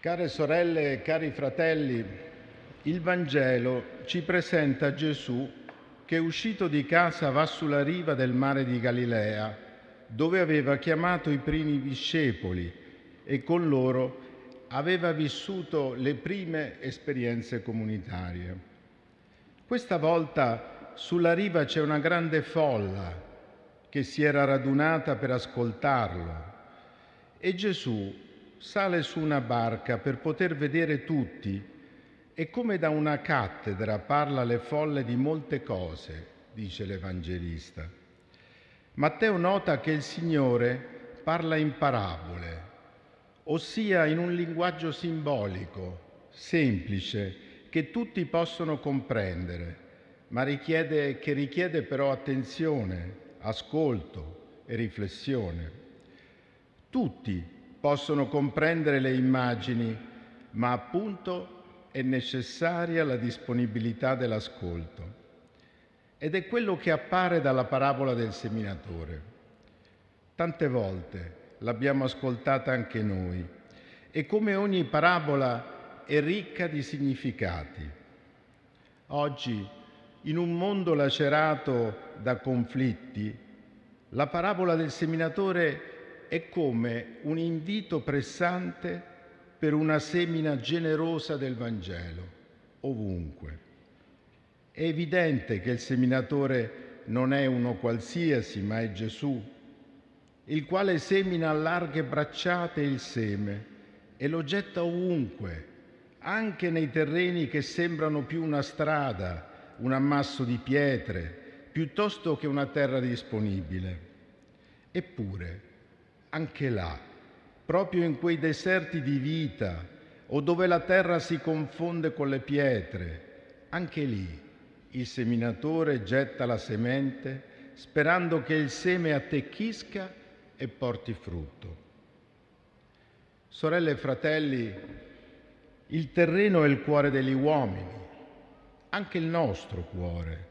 Care sorelle e cari fratelli, il Vangelo ci presenta Gesù che uscito di casa va sulla riva del mare di Galilea, dove aveva chiamato i primi discepoli e con loro aveva vissuto le prime esperienze comunitarie. Questa volta sulla riva c'è una grande folla che si era radunata per ascoltarlo e Gesù sale su una barca per poter vedere tutti e come da una cattedra parla alle folle di molte cose, dice l'Evangelista. Matteo nota che il Signore parla in parabole, ossia in un linguaggio simbolico, semplice, che tutti possono comprendere, ma richiede, che richiede però attenzione, ascolto e riflessione. Tutti possono comprendere le immagini, ma appunto è necessaria la disponibilità dell'ascolto. Ed è quello che appare dalla parabola del seminatore. Tante volte l'abbiamo ascoltata anche noi e come ogni parabola è ricca di significati. Oggi, in un mondo lacerato da conflitti, la parabola del seminatore è come un invito pressante per una semina generosa del Vangelo, ovunque. È evidente che il seminatore non è uno qualsiasi, ma è Gesù, il quale semina a larghe bracciate il seme e lo getta ovunque, anche nei terreni che sembrano più una strada, un ammasso di pietre, piuttosto che una terra disponibile. Eppure, anche là, proprio in quei deserti di vita o dove la terra si confonde con le pietre, anche lì il seminatore getta la semente sperando che il seme attecchisca e porti frutto. Sorelle e fratelli, il terreno è il cuore degli uomini, anche il nostro cuore,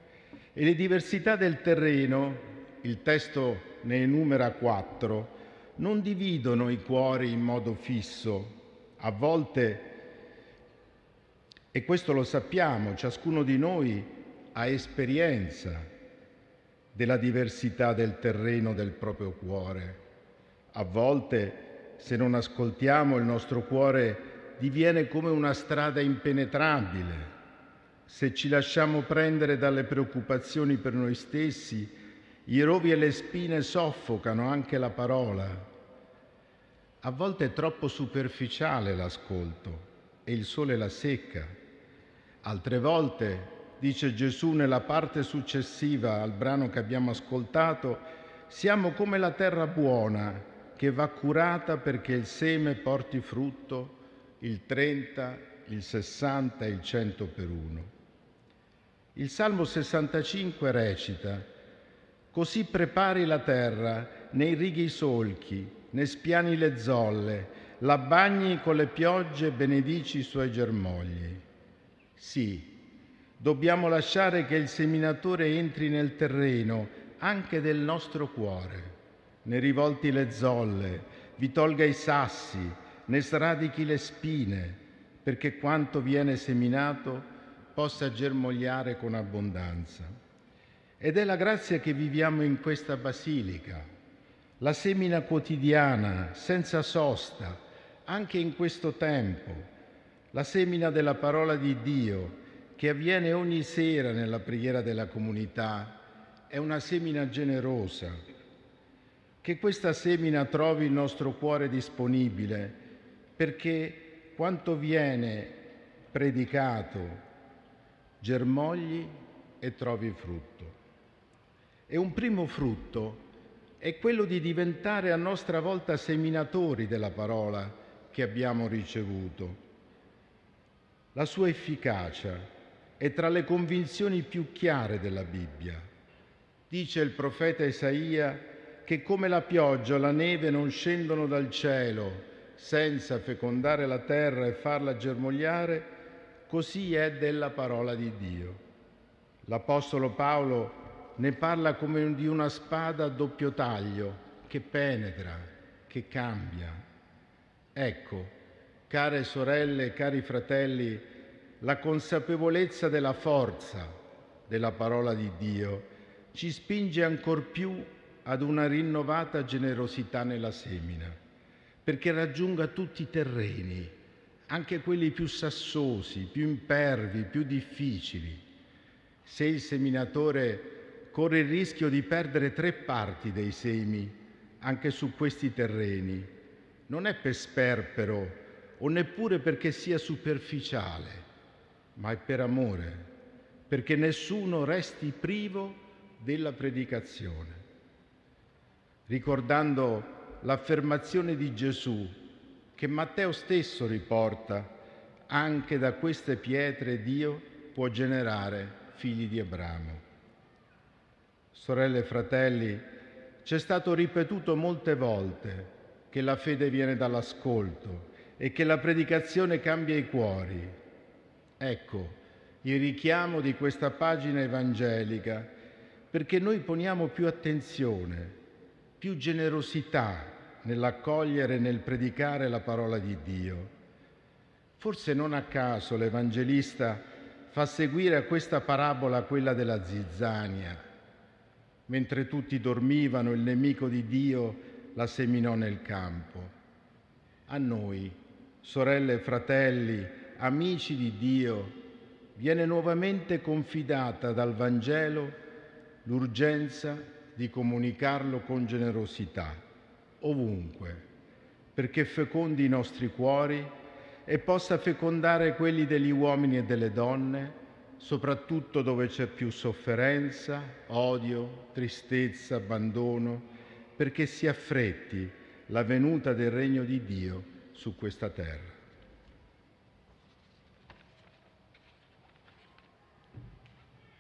e le diversità del terreno, il testo ne enumera quattro, non dividono i cuori in modo fisso. A volte, e questo lo sappiamo, ciascuno di noi ha esperienza della diversità del terreno del proprio cuore. A volte, se non ascoltiamo, il nostro cuore diviene come una strada impenetrabile. Se ci lasciamo prendere dalle preoccupazioni per noi stessi, i rovi e le spine soffocano anche la parola. A volte è troppo superficiale l'ascolto e il sole la secca. Altre volte, dice Gesù nella parte successiva al brano che abbiamo ascoltato, siamo come la terra buona che va curata perché il seme porti frutto il 30, il 60 e il 100 per uno. Il Salmo 65 recita Così prepari la terra, ne irrighi i solchi, ne spiani le zolle, la bagni con le piogge e benedici i suoi germogli. Sì, dobbiamo lasciare che il seminatore entri nel terreno anche del nostro cuore, ne rivolti le zolle, vi tolga i sassi, ne sradichi le spine, perché quanto viene seminato possa germogliare con abbondanza. Ed è la grazia che viviamo in questa basilica, la semina quotidiana, senza sosta, anche in questo tempo, la semina della parola di Dio che avviene ogni sera nella preghiera della comunità, è una semina generosa. Che questa semina trovi il nostro cuore disponibile perché quanto viene predicato germogli e trovi frutto. E un primo frutto è quello di diventare a nostra volta seminatori della parola che abbiamo ricevuto. La sua efficacia è tra le convinzioni più chiare della Bibbia. Dice il profeta Isaia che come la pioggia la neve non scendono dal cielo senza fecondare la terra e farla germogliare, così è della parola di Dio. L'Apostolo Paolo ne parla come di una spada a doppio taglio che penetra, che cambia. Ecco, Care sorelle cari fratelli, la consapevolezza della forza della parola di Dio ci spinge ancor più ad una rinnovata generosità nella semina, perché raggiunga tutti i terreni, anche quelli più sassosi, più impervi, più difficili. Se il seminatore corre il rischio di perdere tre parti dei semi anche su questi terreni, non è per sperpero o neppure perché sia superficiale, ma è per amore, perché nessuno resti privo della predicazione. Ricordando l'affermazione di Gesù che Matteo stesso riporta, anche da queste pietre Dio può generare figli di Abramo. Sorelle e fratelli, c'è stato ripetuto molte volte che la fede viene dall'ascolto e che la predicazione cambia i cuori. Ecco il richiamo di questa pagina evangelica perché noi poniamo più attenzione, più generosità nell'accogliere e nel predicare la parola di Dio. Forse non a caso l'Evangelista fa seguire a questa parabola quella della zizzania. Mentre tutti dormivano, il nemico di Dio la seminò nel campo. A noi, sorelle e fratelli, amici di Dio, viene nuovamente confidata dal Vangelo l'urgenza di comunicarlo con generosità, ovunque, perché fecondi i nostri cuori e possa fecondare quelli degli uomini e delle donne, soprattutto dove c'è più sofferenza, odio, tristezza, abbandono, perché si affretti la venuta del regno di Dio su questa terra.